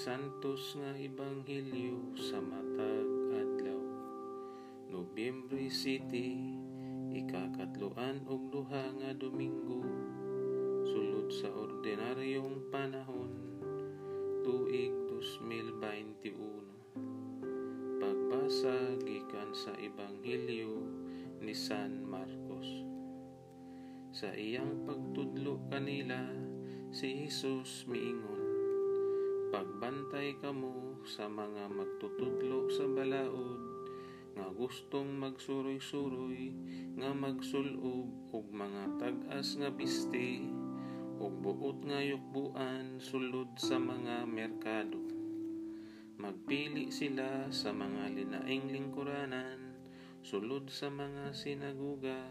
Santos nga Ebanghelyo sa matag adlaw. Nobyembre City, ikakatloan og duha nga Domingo, sulod sa ordinaryong panahon, tuig 2021. Pagbasa gikan sa Ebanghelyo ni San Marcos. Sa iyang pagtudlo kanila, si Jesus miingon, Pagbantay kamo sa mga magtutudlo sa balaod, nga gustong magsuroy-suroy, nga magsulob og mga tag-as nga biste, ug buot nga yukbuan sulod sa mga merkado. Magpili sila sa mga linaing lingkuranan, sulod sa mga sinaguga,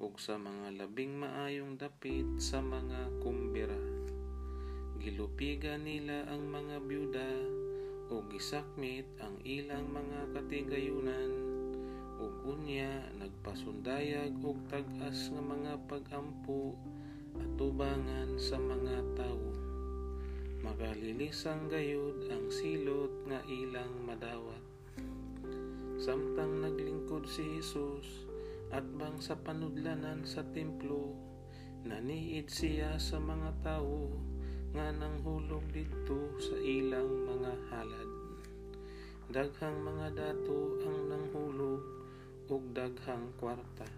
ug sa mga labing maayong dapit sa mga kumbira gilupigan nila ang mga byuda o gisakmit ang ilang mga katigayunan. Ug unya nagpasundayag og tag-as nga mga pagampo at tubangan sa mga tawo magalilisang gayud ang silot nga ilang madawat. Samtang naglingkod si Jesus at bang sa panudlanan sa templo naniid siya sa mga tawo nga nanghulog didto sa ilang mga halad. Daghang mga dato ang nanghulog ug daghang kwarta.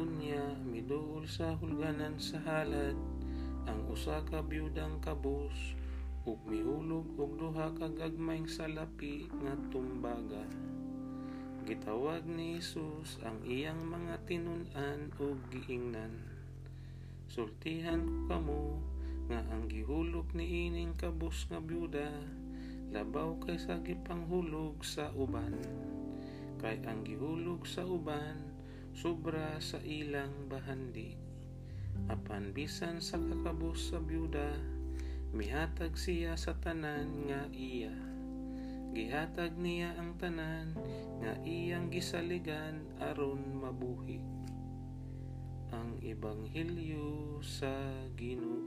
Unya miduol sa hulganan sa halad ang usa ka byudang kabus ug mihulog og duha ka gagmayng salapi nga tumbaga. Gitawag ni Jesus ang iyang mga tinun-an ug giingnan. Sultihan ko kamo nga ang gihulog ni ining kabus nga byuda labaw kay sa gipanghulog sa uban. Kay ang gihulog sa uban sobra sa ilang bahandi. Apan bisan sa kakabus sa byuda mihatag siya sa tanan nga iya. Gihatag niya ang tanan nga iyang gisaligan aron mabuhi. Ang ebanghelyo sa Ginoo